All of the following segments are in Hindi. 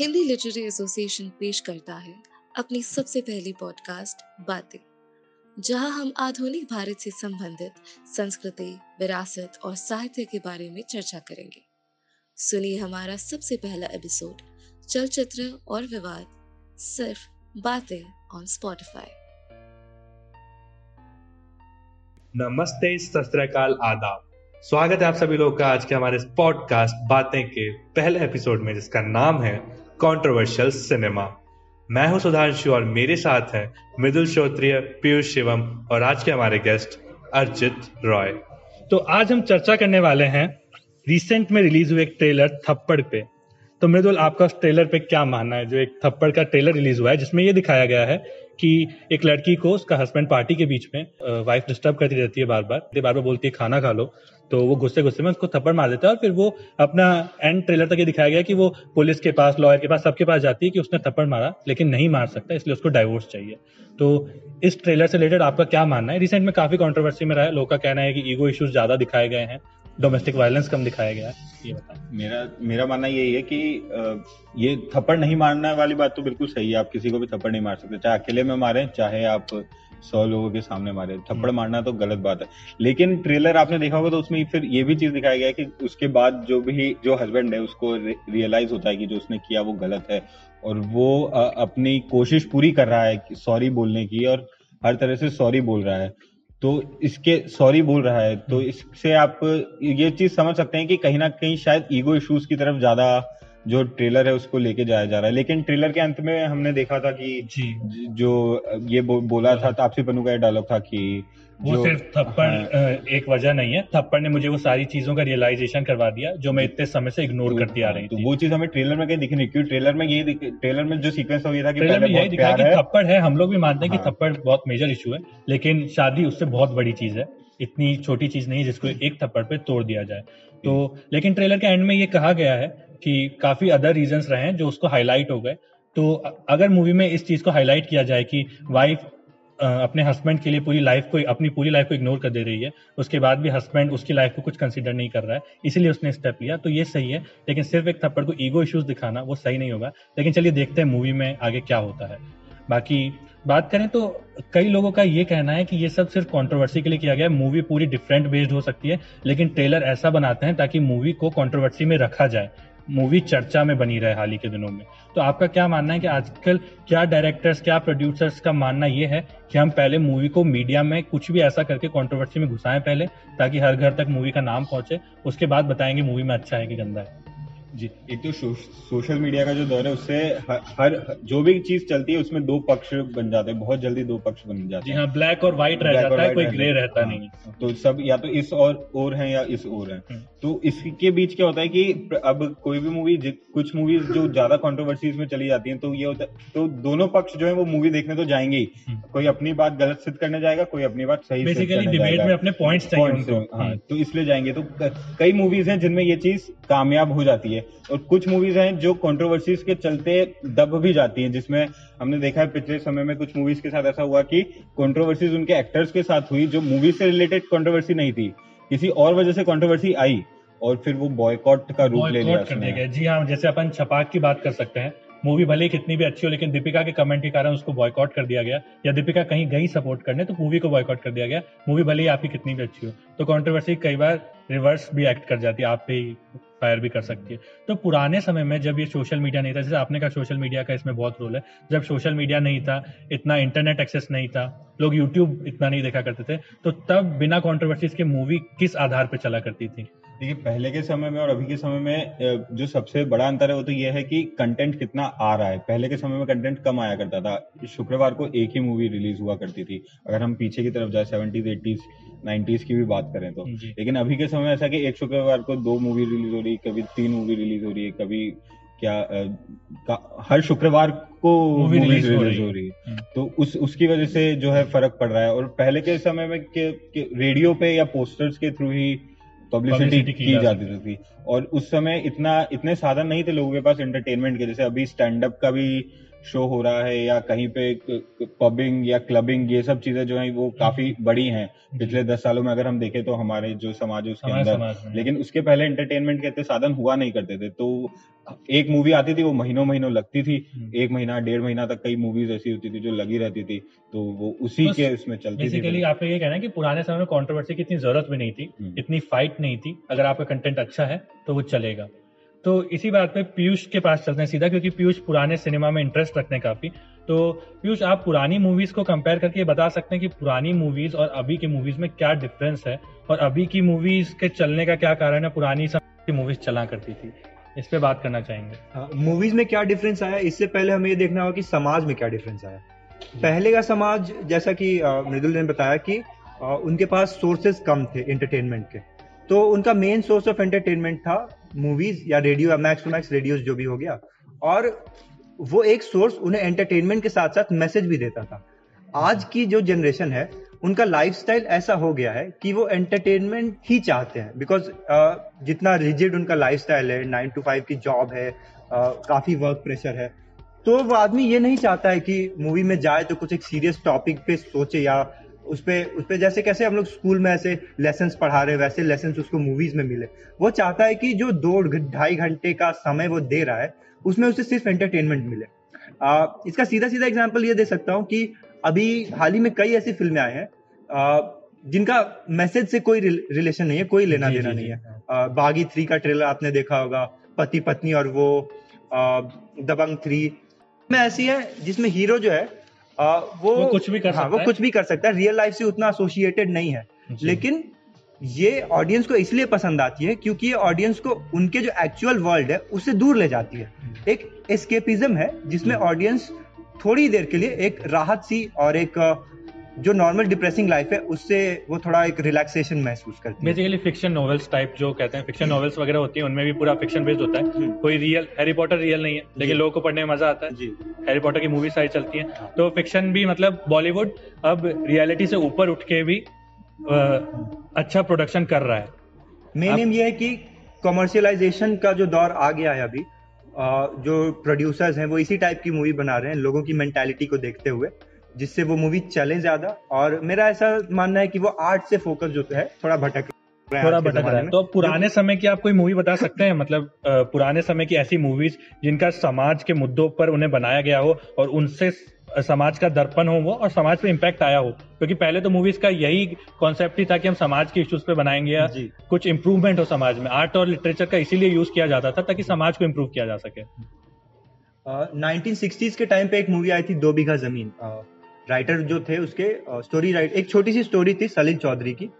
हिंदी लिटरेरी एसोसिएशन पेश करता है अपनी सबसे पहली पॉडकास्ट, बातें, जहाँ हम आधुनिक भारत से संबंधित संस्कृति, विरासत और साहित्य के बारे में चर्चा करेंगे। सुनिए हमारा सबसे पहला एपिसोड, चलचित्र और विवाद, सिर्फ़ बातें ऑन स्पॉटिफाई नमस्ते सत आदाब। स्वागत है आप सभी लोग का आज के हमारे पॉडकास्ट, बातें के पहले एपिसोड में, जिसका नाम है कंट्रोवर्शियल सिनेमा मैं हूँ सुधांशु और मेरे साथ हैं मृदुल श्रोत्रिय, पीयूष शिवम और आज के हमारे गेस्ट अर्जित रॉय। तो आज हम चर्चा करने वाले हैं रिसेंट में रिलीज़ हुए एक ट्रेलर थप्पड़ पे। तो मृदुल, आपका उस ट्रेलर पे क्या मानना है? जो एक थप्पड़ का ट्रेलर रिलीज़ हुआ है, जिसमें ये दिखाया गया है कि एक लड़की को उसका हस्बैंड पार्टी के बीच में वाइफ डिस्टर्ब करती रहती है बार बार बार बार बोलती है, खाना खा लो। तो वो गुस्से गुस्से में उसको थप्पड़ मार देता है और फिर वो अपना एंड ट्रेलर तक ये दिखाया गया कि वो पुलिस के पास लॉयर के पास, सबके पास जाती है कि उसने थप्पड़ मारा, लेकिन नहीं मार सकता, इसलिए उसको डाइवोर्स चाहिए। तो इस ट्रेलर से रिलेटेड आपका क्या मानना है? रिसेंट में काफ़ी कॉन्ट्रोवर्सी में रहा है, लोग का कहना है कि ईगो इश्यूज़ ज़्यादा दिखाए गए हैं डोमेस्टिक वायलेंस कम दिखाया गया है, ये मेरा मेरा मानना यही है कि ये थप्पड़ नहीं मारने वाली बात तो बिल्कुल सही है, आप किसी को भी थप्पड़ नहीं मार सकते, चाहे अकेले में मारे, चाहे आप सौ लोगों के सामने मारे। थप्पड़ हम्म। मारना तो गलत बात है। लेकिन ट्रेलर आपने देखा होगा तो उसमें फिर ये भी चीज़ दिखाया गया कि उसके बाद जो भी जो हस्बैंड है उसको रियलाइज़ होता है कि जो उसने किया वो गलत है। और वो अपनी कोशिश पूरी कर रहा है सॉरी बोलने की और हर तरह से सॉरी बोल रहा है। तो इसके सॉरी बोल रहा है। तो हम्म। इससे आप ये चीज़ समझ सकते हैं कि कहीं ना कहीं शायद ईगो इश्यूज़ की तरफ़ ज़्यादा जो ट्रेलर है उसको लेके जाया जा रहा है। लेकिन ट्रेलर के अंत में हमने देखा था कि जी। जो ये बो, बोला था तापसी पन्नू का डायलॉग था कि वो सिर्फ़ थप्पड़ हाँ, एक वजह नहीं है। थप्पड़ ने मुझे वो सारी चीज़ों का रियलाइजेशन करवा दिया जो मैं इतने समय से इग्नोर तो, करती आ रही तो थी। वो चीज़ हमें ट्रेलर में कहीं दिख नहीं क्योंकि ट्रेलर में ये ट्रेलर में जो सीक्वेंस हो गया था कि ट्रेलर में यही दिखा कि थप्पड़ है। हम लोग भी मानते हैं कि हाँ। थप्पड़ बहुत मेजर इशू है लेकिन शादी उससे बहुत बड़ी चीज़ है। इतनी छोटी चीज़ नहीं है जिसको एक थप्पड़ पे तोड़ दिया जाए। तो लेकिन ट्रेलर के एंड में ये कहा गया है कि काफ़ी अदर रीजंस रहे हैं जो उसको हाईलाइट हो गए। तो अगर मूवी में इस चीज़ को हाईलाइट किया जाए कि वाइफ अपने हस्बैंड के लिए पूरी लाइफ को, अपनी पूरी लाइफ को इग्नोर कर दे रही है, उसके बाद भी हस्बैंड उसकी लाइफ को कुछ कंसिडर नहीं कर रहा है, इसीलिए उसने स्टेप लिया तो ये सही है। लेकिन सिर्फ़ एक थप्पड़ को ईगो इश्यूज़ दिखाना, वो सही नहीं होगा। लेकिन चलिए देखते हैं मूवी में आगे क्या होता है। बाकी बात करें तो कई लोगों का ये कहना है कि ये सब सिर्फ़ कंट्रोवर्सी के लिए किया गया मूवी पूरी डिफरेंट बेस्ड हो सकती है, लेकिन ट्रेलर ऐसा बनाते हैं ताकि मूवी को कंट्रोवर्सी में रखा जाए। मूवी चर्चा में बनी रहे हाल ही के दिनों में। तो आपका क्या मानना है कि आजकल क्या डायरेक्टर्स क्या प्रोड्यूसर्स का मानना यह है कि हम पहले मूवी को मीडिया में कुछ भी ऐसा करके कंट्रोवर्सी में घुसाएँ पहले, ताकि हर घर तक मूवी का नाम पहुँचे, उसके बाद बताएँगे मूवी में अच्छा है कि गंदा है। जी एक तो सोशल मीडिया का जो दौर है उससे हर, हर जो भी चीज़ चलती है उसमें दो पक्ष बन जाते हैं। बहुत जल्दी दो पक्ष बन जाते हैं। हाँ ब्लैक और व्हाइट रह जाता है कोई ग्रे रहता नहीं हाँ, तो सब या तो इस और और है या इस और है। हम्म। तो इसके बीच क्या होता है कि अब कोई भी मूवी कुछ मूवीज़ जो ज़्यादा कॉन्ट्रोवर्सीज में चली जाती हैं तो ये होता है तो दोनों पक्ष जो है वो मूवी देखने तो जाएँगे ही। हम्म। कोई अपनी बात गलत सिद्ध करने जाएगा कोई अपनी बात सही बेसिकली डिबेट में अपने पॉइंट्स चाहिए हाँ हम्म। तो इसलिए जाएँगे। तो कई मूवीज़ हैं जिनमें ये चीज़ कामयाब हो जाती है। और कुछ मूवीज़ हैं जो कंट्रोवर्सीज के चलते दब भी जाती हैं जिसमें हमने देखा है पिछले समय में कुछ मूवीज़ के साथ ऐसा हुआ कि कंट्रोवर्सीज उनके एक्टर्स के साथ हुई जो मूवी से रिलेटेड कंट्रोवर्सी नहीं थी। किसी और वजह से कंट्रोवर्सी आई और फिर वो बॉयकॉट का रूप ले लिया जी हाँ जैसे अपन छपाक की बात कर सकते हैं। मूवी भले ही कितनी भी अच्छी हो लेकिन दीपिका के कमेंट के कारण उसको बॉयकॉट कर दिया गया। या दीपिका कहीं गई सपोर्ट करने तो मूवी को बॉयकॉट कर दिया गया। मूवी भले ही आपकी कितनी भी अच्छी हो। तो कंट्रोवर्सी कई बार रिवर्स भी एक्ट कर जाती है। आप पे फायर भी कर सकती है। तो पुराने समय में जब ये सोशल मीडिया नहीं था, जैसे आपने कहा सोशल मीडिया का इसमें बहुत रोल है, जब सोशल मीडिया नहीं था, इतना इंटरनेट एक्सेस नहीं था, लोग यूट्यूब इतना नहीं देखा करते थे तो तब बिना कॉन्ट्रोवर्सीज के मूवी किस आधार पर चला करती थी? देखिए पहले के समय में और अभी के समय में जो सबसे बड़ा अंतर है वो तो ये है कि कंटेंट कितना आ रहा है। पहले के समय में कंटेंट कम आया करता था। शुक्रवार को एक ही मूवी रिलीज़ हुआ करती थी। अगर हम पीछे की तरफ़ जाए सेवेंटीज एटीज नाइन्टीज की भी बात करें तो। लेकिन अभी के समय ऐसा कि एक शुक्रवार को दो मूवी रिलीज़ हो रही है कभी तीन मूवी रिलीज़ हो रही है कभी क्या आ, हर शुक्रवार को मूवी रिलीज़ हो रही, हो रही। है हम्म। तो उस उसकी वजह से जो है फ़र्क पड़ रहा है। और पहले के समय में के, के रेडियो पे या पोस्टर्स के थ्रू ही पब्लिसिटी की जाती थी। और उस समय इतना इतने साधन नहीं थे लोगों के पास एंटरटेनमेंट के जैसे अभी स्टैंड अप का भी शो हो रहा है या कहीं पे पबिंग या क्लबिंग ये सब चीज़ें जो है वो काफ़ी बड़ी हैं। पिछले दस सालों में अगर हम देखें तो हमारे जो समाज है उसके अंदर। लेकिन उसके पहले एंटरटेनमेंट के इतने साधन हुआ नहीं करते थे। तो एक मूवी आती थी वो महीनों महीनों लगती थी। हम्म। एक महीना डेढ़ महीना तक कई मूवीज़ ऐसी होती थी जो लगी रहती थी। तो वो उसी बस के उसमें चलती थी बेसिकली आपका ये कहना है कि पुराने समय में कंट्रोवर्सी की इतनी ज़रूरत भी नहीं थी हम्म। इतनी फाइट नहीं थी। अगर आपका कंटेंट अच्छा है तो वो चलेगा। तो इसी बात पे पीयूष के पास चलते हैं सीधा क्योंकि पीयूष पुराने सिनेमा में इंटरेस्ट रखते हैं काफ़ी। तो पीयूष आप पुरानी मूवीज़ को कंपेयर करके बता सकते हैं कि पुरानी मूवीज़ और अभी की मूवीज़ में क्या डिफरेंस है और अभी की मूवीज़ के चलने का क्या कारण है? पुरानी की मूवीज़ चला करती थी। इस पे बात करना चाहेंगे। मूवीज़ में क्या डिफरेंस आया? इससे पहले हमें ये देखना होगा कि समाज में क्या डिफरेंस आया। पहले का समाज जैसा कि मृदुल ने बताया कि उनके पास सोर्सेज कम थे एंटरटेनमेंट के। तो उनका मेन सोर्स ऑफ़ एंटरटेनमेंट था मूवीज़ या radio max to max radios जो भी हो गया। और वो एक सोर्स उन्हें एंटरटेनमेंट के साथ साथ मैसेज भी देता था। आज की जो जनरेशन है उनका लाइफस्टाइल ऐसा हो गया है कि वो एंटरटेनमेंट ही चाहते हैं। बिकॉज़ uh, जितना रिजिड उनका लाइफस्टाइल है नाइन टू फाइव की जॉब है uh, काफ़ी वर्क प्रेशर है तो वो आदमी ये नहीं चाहता है कि मूवी में जाए तो कुछ एक सीरियस टॉपिक पे सोचे या उस पे उस पे जैसे कैसे हम लोग स्कूल में ऐसे लेसन पढ़ा रहे वैसे लेसन उसको मूवीज़ में मिले। वो चाहता है कि जो दो ढाई घंटे का समय वो दे रहा है उसमें उसे सिर्फ़ एंटरटेनमेंट मिले। आ, इसका सीधा सीधा एग्ज़ाम्पल ये दे सकता हूँ कि अभी हाल ही में कई ऐसी फ़िल्में आए हैं जिनका मैसेज से कोई रिलेशन नहीं है कोई लेना जी, देना जी, नहीं है। आ, बागी थ्री का ट्रेलर आपने देखा होगा पति पत्नी और वो आ, दबंग थ्री में ऐसी है जिसमें हीरो जो है आ, वो वो कुछ भी कर हाँ, सकता वो। कुछ भी कर सकता है। रियल लाइफ से उतना एसोसिएटेड नहीं है। लेकिन ये ऑडियंस को इसलिए पसंद आती है क्योंकि ये ऑडियंस को उनके जो एक्चुअल वर्ल्ड है उससे दूर ले जाती है। एक एस्केपिज्म है जिसमें ऑडियंस थोड़ी देर के लिए एक राहत सी और एक जो नॉर्मल डिप्रेसिंग लाइफ है उससे वो थोड़ा एक रिलैक्सेशन महसूस करती है। बेसिकली फिक्शन नॉवेल्स टाइप जो कहते हैं फिक्शन नॉवेल्स वगैरह होती हैं उनमें भी पूरा फिक्शन बेस्ड होता है। हम्म। कोई रियल हैरी पॉटर रियल नहीं है लेकिन लोगों को पढ़ने में मज़ा आता है। जी। हैरी पॉटर की मूवी सारी चलती है। तो फिक्शन भी मतलब बॉलीवुड अब रियलिटी से ऊपर उठ के भी अच्छा प्रोडक्शन कर रहा है। मेन एम ये है कि कमर्शियलाइजेशन का जो दौर आ गया है अभी जो प्रोड्यूसर्स हैं वो इसी टाइप की मूवी बना रहे हैं लोगों की मेंटालिटी को देखते हुए। जिससे वो मूवी चले ज़्यादा। और मेरा ऐसा मानना है कि वो आर्ट से फोकस जो है थोड़ा भटक थोड़ा भटक रहा है। तो पुराने समय की आप कोई मूवी बता सकते हैं? मतलब पुराने समय की ऐसी मूवीज़ जिनका समाज के मुद्दों पर उन्हें बनाया गया हो और उनसे समाज का दर्पण हो वो और समाज पे इम्पैक्ट आया हो। क्योंकि पहले तो मूवीज़ का यही कॉन्सेप्ट ही था कि हम समाज के इश्यूज़ पे बनाएँगे या कुछ इम्प्रूवमेंट हो समाज में। आर्ट और लिटरेचर का इसीलिए यूज़ किया जाता था ताकि समाज को इम्प्रूव किया जा सके। नाइनटीन के टाइम पे एक मूवी आई थी दो बीघा ज़मीन। राइटर जो थे उसके स्टोरी राइट एक छोटी सी स्टोरी थी सलील चौधरी की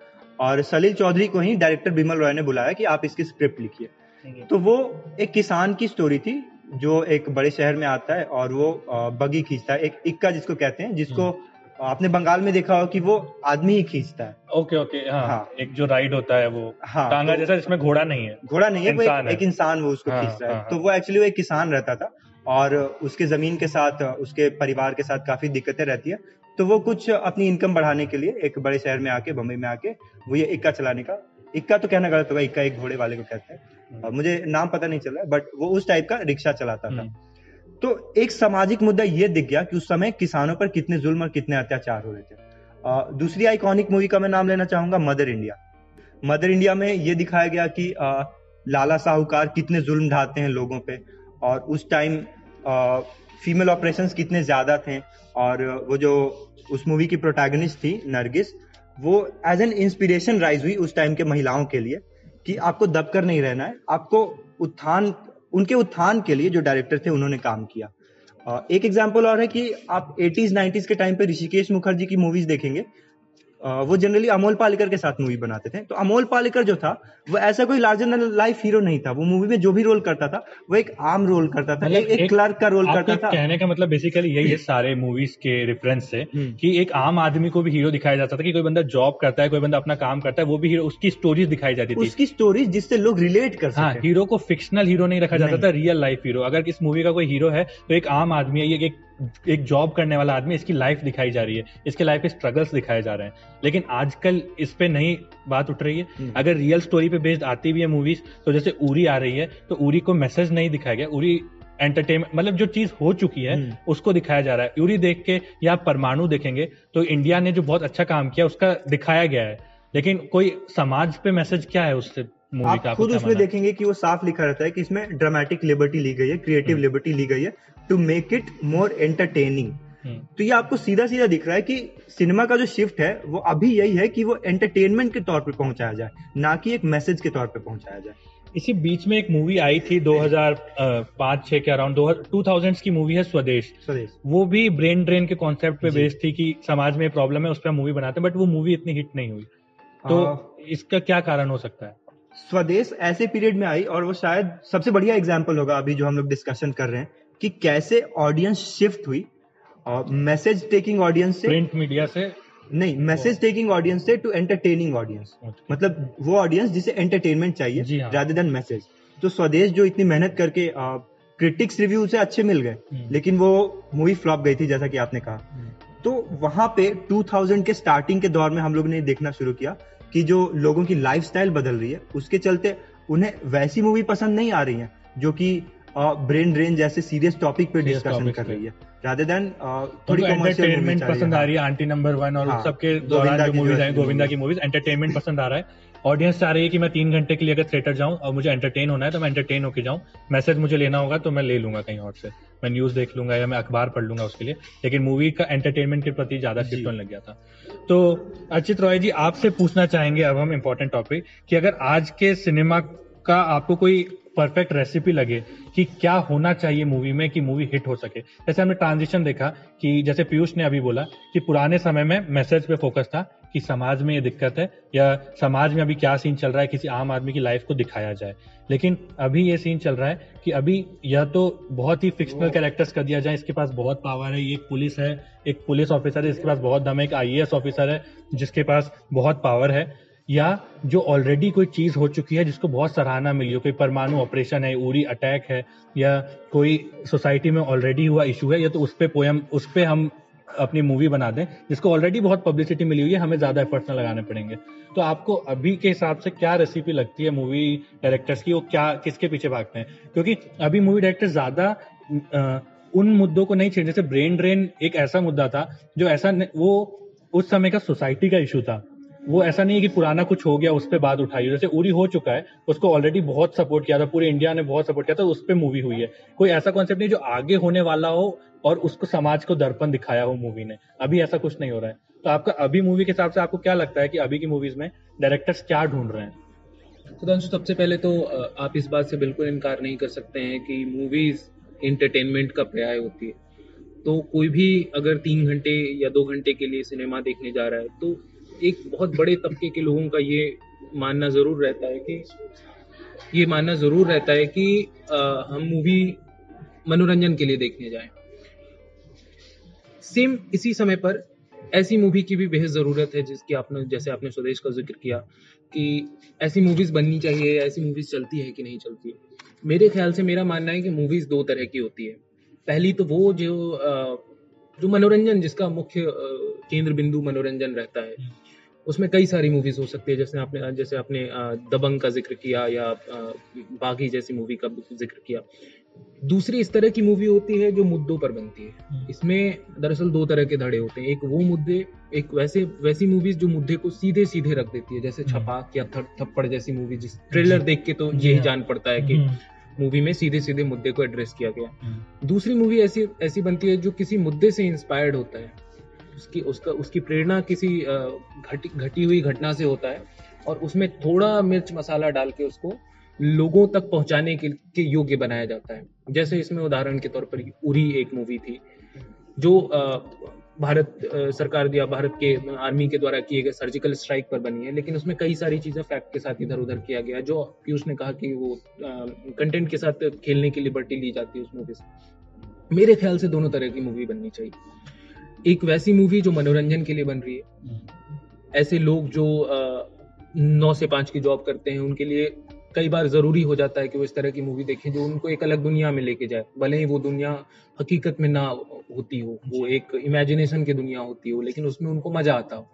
और सलील चौधरी को ही डायरेक्टर बिमल रॉय ने बुलाया कि आप इसकी स्क्रिप्ट लिखिए तो वो एक किसान की स्टोरी थी जो एक बड़े शहर में आता है और वो बगी खींचता है एक इक्का जिसको कहते हैं जिसको आपने बंगाल में देखा हो कि वो आदमी ही खींचता है ओके ओके हाँ, हाँ। एक जो राइड होता है वो हाँ टांगा तो- जैसा जिसमें घोड़ा नहीं है घोड़ा नहीं है इंसान एक, है। एक इंसान वो उसको हाँ, खींच है हाँ, तो हाँ। वो एक्चुअली वो एक किसान रहता था और उसके ज़मीन के साथ उसके परिवार के साथ काफ़ी दिक्कतें रहती है। तो वो कुछ अपनी इनकम बढ़ाने के लिए एक बड़े शहर में आके बम्बई में आके वो ये इक्का चलाने का इक्का तो कहना गलत होगा इक्का एक घोड़े वाले को कहते हैं। और मुझे नाम पता नहीं चला बट वो उस टाइप का रिक्शा चलाता था। हम्म, तो एक सामाजिक मुद्दा ये दिख गया कि उस समय किसानों पर कितने जुल्म और कितने अत्याचार हो रहे थे। दूसरी आइकॉनिक मूवी का मैं नाम लेना चाहूँगा मदर इंडिया मदर इंडिया में ये दिखाया गया कि लाला साहूकार कितने जुल्म ढाते हैं लोगों पे और उस टाइम फीमेल ऑपरेशन कितने ज़्यादा थे और वो जो उस मूवी की प्रोटैगनिस्ट थी, नरगिस, वो एज एन इंस्पिरेशन राइज हुई उस टाइम के महिलाओं के लिए कि आपको दबकर नहीं रहना है। आपको उत्थान, उनके उत्थान के लिए जो डायरेक्टर थे, उन्होंने काम किया। एक एग्ज़ाम्पल और है कि आप 80s 90s के टाइम पे ऋषिकेश मुखर्जी की मूवीज़ देखेंगे। वो जनरली अमोल पालेकर के साथ मूवी बनाते थे। तो अमोल पालेकर जो था वो ऐसा कोई लार्जर लाइफ हीरो नहीं था। वो मूवी में जो भी रोल करता था वो एक आम रोल करता था मतलब एक, एक क्लर्क का रोल करता था। कहने का मतलब बेसिकली यही है सारे मूवीज़ के रेफरेंस से हम्म। कि एक आम आदमी को भी हीरो दिखाया जाता था कि कोई बंदा जॉब करता है कोई बंदा अपना काम करता है वो भी हीरो उसकी स्टोरीज दिखाई जाती थी। उसकी स्टोरी जिससे लोग रिलेट कर हाँ हीरो को फिक्शनल हीरो नहीं रखा जाता था रियल लाइफ हीरो अगर इस मूवी का कोई हीरो है तो एक आम आदमी है ये एक एक जॉब करने वाला आदमी इसकी लाइफ दिखाई जा रही है इसके लाइफ के स्ट्रगल्स दिखाए जा रहे हैं। लेकिन आजकल इस पे नहीं बात उठ रही है। हम्म। अगर रियल स्टोरी पे बेस्ड आती भी है मूवीज़ तो जैसे उरी आ रही है तो उरी को मैसेज नहीं दिखाया गया। उरी एंटरटेनमेंट मतलब जो चीज़ हो चुकी है हम्म। उसको दिखाया जा रहा है। उरी देख के या परमाणु देखेंगे तो इंडिया ने जो बहुत अच्छा काम किया उसका दिखाया गया है। लेकिन कोई समाज पे मैसेज क्या है उससे मूवी आप खुद उसमें देखेंगे कि वो साफ़ लिखा रहता है कि इसमें ड्रामेटिक लिबर्टी ली गई है क्रिएटिव हम्म। लिबर्टी ली गई है। To make it more entertaining तो ये आपको सीधा सीधा दिख रहा है कि सिनेमा का जो शिफ्ट है वो अभी यही है कि वो एंटरटेनमेंट के तौर पे पहुँचाया जाए ना कि एक मैसेज के तौर पे पहुँचाया जाए। इसी बीच में एक मूवी आई थी 2005 6 के अराउंड 2000s की मूवी है स्वदेश। स्वदेश। वो भी ब्रेन ड्रेन के कॉन्सेप्ट पे बेस्ड थी कि समाज में प्रॉब्लम है उस पर मूवी बनाते हैं बट वो मूवी इतनी हिट नहीं हुई। तो आ, इसका क्या कारण हो सकता है? स्वदेश ऐसे पीरियड में आई और वो शायद सबसे बढ़िया एग्ज़ाम्पल होगा अभी जो हम लोग डिस्कशन कर रहे हैं। कि कैसे ऑडियंस शिफ्ट हुई मैसेज टेकिंग ऑडियंस से प्रिंट मीडिया से? नहीं मैसेज टेकिंग ऑडियंस से टू एंटरटेनिंग ऑडियंस मतलब वो ऑडियंस जिसे एंटरटेनमेंट चाहिए। रादर देन मैसेज तो स्वदेश जो इतनी मेहनत करके क्रिटिक्स रिव्यू से अच्छे मिल गए हम्म। लेकिन वो मूवी फ्लॉप गई थी जैसा कि आपने कहा। हम्म, तो वहाँ पे 2000 के स्टार्टिंग के दौर में हम लोग ने देखना शुरू किया कि जो लोगों की लाइफस्टाइल बदल रही है उसके चलते उन्हें वैसी मूवी पसंद नहीं आ रही है जो कि ब्रेन ड्रेन जैसे सीरियस टॉपिक पे डिस्कशन कर रही है। रादर देन थोड़ी एंटरटेनमेंट पसंद आ रही है आंटी नंबर वन और हाँ, सबके गोविंदा दौरान जो की मूवीज़ आई गोविंदा की मूवीज़ एंटरटेनमेंट पसंद आ रहा है। ऑडियंस चाह रही है कि मैं तीन घंटे के लिए अगर थिएटर जाऊँ और मुझे एंटरटेन होना है तो मैं एंटरटेन होके जाऊँ। मैसेज मुझे लेना होगा तो मैं ले लूँगा कहीं और से। मैं न्यूज़ देख लूँगा या मैं अखबार पढ़ लूँगा उसके लिए। लेकिन मूवी का एंटरटेनमेंट के प्रति ज़्यादा शिफ्ट होने लग गया था। तो अर्चित रॉय जी आपसे पूछना चाहेंगे अब हम इम्पोर्टेंट टॉपिक कि अगर आज के सिनेमा का आपको कोई परफेक्ट रेसिपी लगे कि क्या होना चाहिए मूवी में कि मूवी हिट हो सके। जैसे हमने ट्रांजिशन देखा कि जैसे पीयूष ने अभी बोला कि पुराने समय में मैसेज पे फोकस था कि समाज में ये दिक्कत है या समाज में अभी क्या सीन चल रहा है, किसी आम आदमी की लाइफ को दिखाया जाए। लेकिन अभी ये सीन चल रहा है कि अभी यह तो बहुत ही फिक्शनल कैरेक्टर्स कर दिया जाए। इसके पास बहुत पावर है, ये पुलिस है, एक पुलिस ऑफिसर है, इसके पास बहुत दम है, एक आईएएस ऑफिसर है, जिसके पास बहुत पावर है। या जो ऑलरेडी कोई चीज़ हो चुकी है जिसको बहुत सराहना मिली हो, कोई परमाणु ऑपरेशन है उरी अटैक है, या कोई सोसाइटी में ऑलरेडी हुआ इशू है, या तो उस पे पोयम उस पे हम अपनी मूवी बना दें, जिसको ऑलरेडी बहुत पब्लिसिटी मिली हुई है, हमें ज़्यादा एफर्ट्स न लगाने पड़ेंगे। तो आपको अभी के हिसाब से क्या रेसिपी लगती है मूवी डायरेक्टर्स की, वो क्या, किसके पीछे भागते हैं? क्योंकि अभी मूवी डायरेक्टर ज़्यादा उन मुद्दों को नहीं छेड़, जैसे ब्रेन ड्रेन एक ऐसा मुद्दा था, जो ऐसा वो उस समय का सोसाइटी का इशू था। वो ऐसा नहीं है कि पुराना कुछ हो गया, उस पर बात उठाई जैसे उरी हो चुका है, उसको ऑलरेडी बहुत सपोर्ट किया था, पूरे इंडिया ने बहुत सपोर्ट किया था, उस पर मूवी हुई है। कोई ऐसा कॉन्सेप्ट नहीं जो आगे होने वाला हो और उसको समाज को दर्पण दिखाया हो मूवी ने। अभी ऐसा कुछ नहीं हो रहा है। तो आपका अभी मूवी के हिसाब से आपको क्या लगता है कि अभी की मूवीज़ में डायरेक्टर्स क्या ढूंढ रहे हैं? सुधांशु, सबसे पहले तो आप इस बात से बिल्कुल इनकार नहीं कर सकते हैं कि मूवीज़ इंटरटेनमेंट का पर्याय होती है। तो कोई भी अगर तीन घंटे या दो घंटे के लिए सिनेमा देखने जा रहा है तो एक बहुत बड़े तबके के लोगों का ये मानना ज़रूर रहता है कि ये मानना ज़रूर रहता है कि अ, हम मूवी मनोरंजन के लिए देखने जाएँ। सेम इसी समय पर ऐसी मूवी की भी बेहद ज़रूरत है जिसकी आपने जैसे आपने स्वदेश का ज़िक्र किया कि ऐसी मूवीज़ बननी चाहिए ऐसी मूवीज़ चलती है कि नहीं चलती। मेरे ख्याल से मेरा मानना है कि मूवीज़ दो तरह की होती है। पहली तो वो जो अ, जो मनोरंजन जिसका मुख्य केंद्र बिंदु मनोरंजन रहता है उसमें कई सारी मूवीज़ हो सकती है जैसे आपने जैसे आपने दबंग का ज़िक्र किया या बागी जैसी मूवी का ज़िक्र किया। दूसरी इस तरह की मूवी होती है जो मुद्दों पर बनती है। इसमें दरअसल दो तरह के धड़े होते हैं। एक वो मुद्दे एक वैसे वैसी मूवीज़ जो मुद्दे को सीधे सीधे रख देती है जैसे छपाक या थप्पड़ जैसी मूवी जिस ट्रेलर देख के तो यही। जान पड़ता है कि मूवी में सीधे सीधे मुद्दे को एड्रेस किया गया। दूसरी मूवी ऐसी ऐसी बनती है जो किसी मुद्दे से इंस्पायर्ड होता है। उसकी उसका उसकी प्रेरणा किसी घटी घटी हुई घटना से होता है और उसमें थोड़ा मिर्च मसाला डाल के उसको लोगों तक पहुँचाने के, के योग्य बनाया जाता है। जैसे इसमें उदाहरण के तौर पर उरी एक मूवी थी जो भारत सरकार या भारत के आर्मी के द्वारा किए गए सर्जिकल स्ट्राइक पर बनी है लेकिन उसमें कई सारी चीज़ें फैक्ट के साथ इधर उधर किया गया जो पीयूष ने कहा कि वो कंटेंट के साथ खेलने की लिबर्टी ली जाती है उस मूवी से। मेरे ख्याल से दोनों तरह की मूवी बननी चाहिए। एक वैसी मूवी जो मनोरंजन के लिए बन रही है। ऐसे लोग जो नौ से पाँच की जॉब करते हैं उनके लिए कई बार ज़रूरी हो जाता है कि वो इस तरह की मूवी देखें जो उनको एक अलग दुनिया में लेके जाए। भले ही वो दुनिया हकीकत में ना होती हो वो एक इमेजिनेशन की दुनिया होती हो लेकिन उसमें उनको मज़ा आता हो।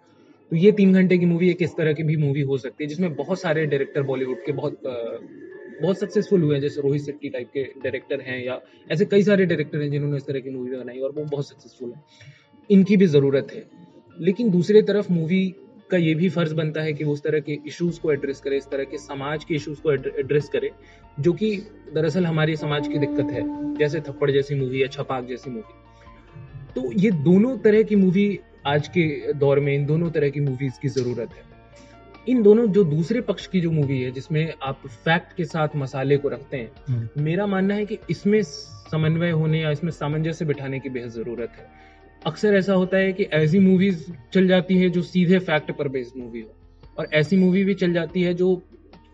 तो ये तीन घंटे की मूवी एक इस तरह की भी मूवी हो सकती है जिसमें बहुत सारे डायरेक्टर बॉलीवुड के बहुत बहुत सक्सेसफुल हुए हैं जैसे रोहित शेट्टी टाइप के डायरेक्टर हैं या ऐसे कई सारे डायरेक्टर हैं जिन्होंने इस तरह की मूवी बनाई और वो बहुत सक्सेसफुल है। इनकी भी ज़रूरत है। लेकिन दूसरी तरफ़ मूवी का ये भी फ़र्ज़ बनता है कि वो उस तरह के इश्यूज़ को एड्रेस करे इस तरह के समाज के इश्यूज़ को एड्रेस करे जो कि दरअसल हमारे समाज की दिक्कत है जैसे थप्पड़ जैसी मूवी या छपाक जैसी मूवी तो ये दोनों तरह की मूवी आज के दौर में इन दोनों तरह की मूवीज़ की ज़रूरत है। इन दोनों जो दूसरे पक्ष की जो मूवी है जिसमें आप फैक्ट के साथ मसाले को रखते हैं मेरा मानना है कि इसमें समन्वय होने या इसमें सामंजस्य बिठाने की बेहद ज़रूरत है। अक्सर ऐसा होता है कि ऐसी मूवीज़ चल जाती है जो सीधे फैक्ट पर बेस्ड मूवी हो। और ऐसी मूवी भी चल जाती है जो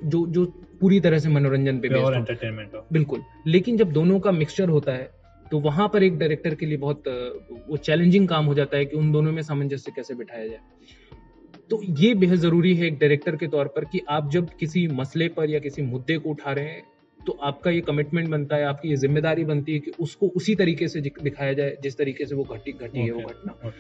जो जो पूरी तरह से मनोरंजन पे हो। एंटरटेनमेंट हो। बिल्कुल। लेकिन जब दोनों का मिक्सचर होता है तो वहाँ पर एक डायरेक्टर के लिए बहुत वो चैलेंजिंग काम हो जाता है कि उन दोनों में सामंजस्य कैसे बिठाया जाए। तो ये बेहद ज़रूरी है एक डायरेक्टर के तौर पर कि आप जब किसी मसले पर या किसी मुद्दे को उठा रहे हैं तो आपका ये कमिटमेंट बनता है आपकी ये ज़िम्मेदारी बनती है कि उसको उसी तरीके से दिखाया जाए जिस तरीके से वो घटी घटी है वो घटना।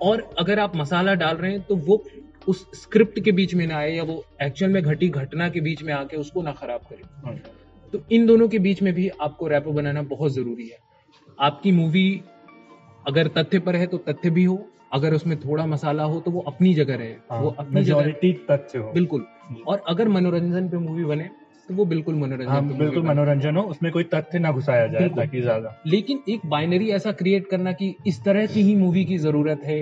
और अगर आप मसाला डाल रहे हैं तो वो उस स्क्रिप्ट के बीच में ना आए या वो एक्चुअल में घटी घटना के बीच में आके उसको ना खराब करे। तो इन दोनों के बीच में भी आपको रैपो बनाना बहुत ज़रूरी है। आपकी मूवी अगर तथ्य पर है तो तथ्य भी हो। अगर उसमें थोड़ा मसाला हो तो वो अपनी जगह रहे। वो अपनी जगह तथ्य हो। बिल्कुल। और अगर मनोरंजन पे मूवी बने तो वो बिल्कुल मनोरंजन हाँ बिल्कुल मनोरंजन हो उसमें कोई तथ्य ना घुसाया जाए ताकि ज़्यादा। लेकिन एक बाइनरी ऐसा क्रिएट करना कि इस तरह की ही मूवी की ज़रूरत है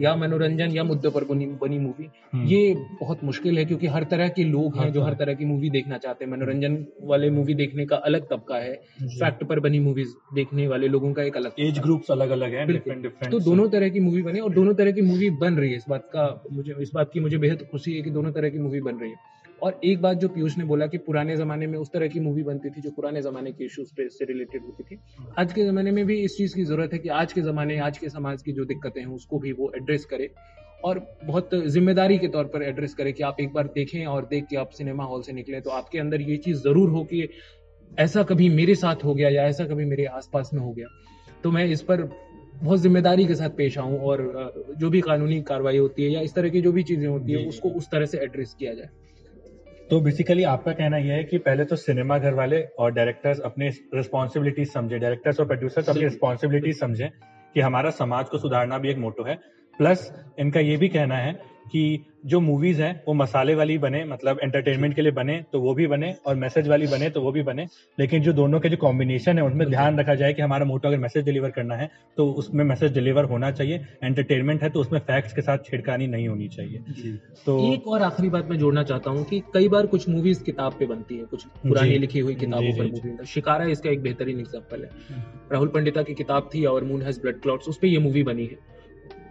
या मनोरंजन या मुद्दे पर बनी बनी मूवी हम्म। ये बहुत मुश्किल है क्योंकि हर तरह के लोग हैं जो। हर तरह की मूवी देखना चाहते हैं। मनोरंजन वाले मूवी देखने का अलग तबका है। फैक्ट पर बनी मूवीज़ देखने वाले लोगों का एक अलग एज ग्रुप्स अलग अलग है डिफरेंट डिफरेंट तो दोनों तरह की मूवी बने और दोनों तरह की मूवी बन रही है। इस बात का मुझे इस बात की मुझे बेहद खुशी है कि दोनों तरह की मूवी बन रही है। और एक बात जो पीयूष ने बोला कि पुराने जमाने में उस तरह की मूवी बनती थी जो पुराने जमाने के इश्यूज़ पे से रिलेटेड होती थी। आज के जमाने में भी इस चीज़ की ज़रूरत है कि आज के जमाने आज के समाज की जो दिक्कतें हैं उसको भी वो एड्रेस करे और बहुत ज़िम्मेदारी के तौर पर एड्रेस करे कि आप एक बार देखें और देख के आप सिनेमा हॉल से निकले तो आपके अंदर ये चीज़ ज़रूर हो कि ऐसा कभी मेरे साथ हो गया या ऐसा कभी मेरे आसपास में हो गया। तो मैं इस पर बहुत ज़िम्मेदारी के साथ पेश आऊँ और जो भी कानूनी कार्रवाई होती है या इस तरह की जो भी चीज़ें होती है उसको उस तरह से एड्रेस किया जाए। तो बेसिकली आपका कहना यह है कि पहले तो सिनेमा घर वाले और डायरेक्टर्स अपने रिस्पॉन्सिबिलिटीज समझे डायरेक्टर्स और प्रोड्यूसर्स अपनी रिस्पॉन्सिबिलिटीज समझे कि हमारा समाज को सुधारना भी एक मोटो है। प्लस इनका ये भी कहना है कि जो मूवीज़ हैं वो मसाले वाली बने मतलब एंटरटेनमेंट के लिए बने तो वो भी बने और मैसेज वाली बने तो वो भी बने। लेकिन जो दोनों के जो कॉम्बिनेशन है उनमें ध्यान रखा जाए कि हमारा मोटो अगर मैसेज डिलीवर करना है तो उसमें मैसेज डिलीवर होना चाहिए। एंटरटेनमेंट है तो उसमें फैक्ट्स के साथ छेड़खानी नहीं होनी चाहिए। तो एक और आखिरी बात मैं जोड़ना चाहता हूँ कि कई बार कुछ मूवीज़ किताब पे बनती है कुछ पुरानी लिखी हुई किताबों पर मूवी है शिकारा इसका एक बेहतरीन एग्ज़ाम्पल है। राहुल पंडिता की किताब थी और मून हैज़ ब्लड क्लॉट्स उस पर ये मूवी बनी है।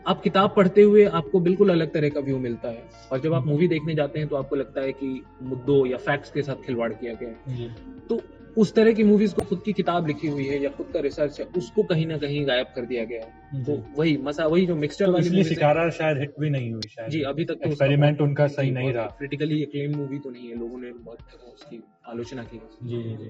आप किताब पढ़ते हुए आपको बिल्कुल अलग तरह का व्यू मिलता है। और जब आप मूवी देखने जाते हैं तो आपको लगता है कि मुद्दों या फैक्ट्स के साथ खिलवाड़ किया गया है। तो उस तरह की मूवीज़ को खुद की किताब लिखी हुई है या खुद का रिसर्च है उसको कहीं ना कहीं गायब कर दिया गया है। तो वही मसा वही जो मिक्सचर तो वाली शिकारा शायद हिट भी नहीं हुई शायद। जी अभी तक तो एक्सपेरिमेंट उनका सही नहीं रहा। क्रिटिकली एक्लेम मूवी तो नहीं है लोगों ने बहुत उसकी आलोचना की जी जी जी।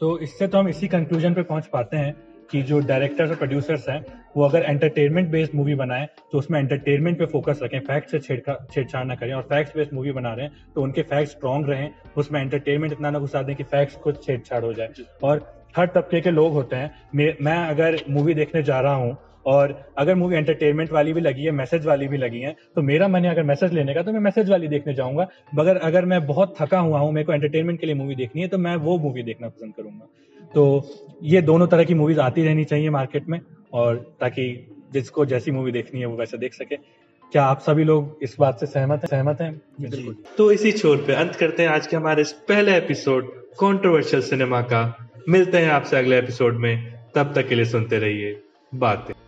तो इससे तो हम इसी कंक्लूजन पे पहुँच पाते हैं। कि जो डायरेक्टर्स और प्रोड्यूसर्स हैं, वो अगर एंटरटेनमेंट बेस्ड मूवी बनाएँ तो उसमें एंटरटेनमेंट पे फोकस रखें फैक्ट से छेड़छाड़ ना करें। और फैक्ट्स बेस्ड मूवी बना रहे हैं तो उनके फैक्ट्स स्ट्रॉन्ग रहें, उसमें एंटरटेनमेंट इतना ना घुसा दें कि फैक्ट्स को छेड़छाड़ हो जाए। और हर तबके के लोग होते हैं, मैं अगर मूवी देखने जा रहा हूँ, और अगर मूवी एंटरटेनमेंट वाली भी लगी है मैसेज वाली भी लगी है तो मेरा मन है अगर मैसेज लेने का तो मैं मैसेज वाली देखने जाऊँगा। मगर अगर मैं बहुत थका हुआ हूँ, मेरे को एंटरटेनमेंट के लिए मूवी देखनी है तो मैं वो मूवी देखना पसंद करूँगा। तो ये दोनों तरह की मूवीज़ आती रहनी चाहिए मार्केट में और ताकि जिसको जैसी मूवी देखनी है वो वैसे देख सके। क्या आप सभी लोग इस बात से सहमत हैं? सहमत हैं? तो इसी छोर पे अंत करते हैं आज के हमारे इस पहले एपिसोड कंट्रोवर्शियल सिनेमा का। मिलते हैं आपसे अगले एपिसोड में। तब तक के लिए सुनते रहिए बातें।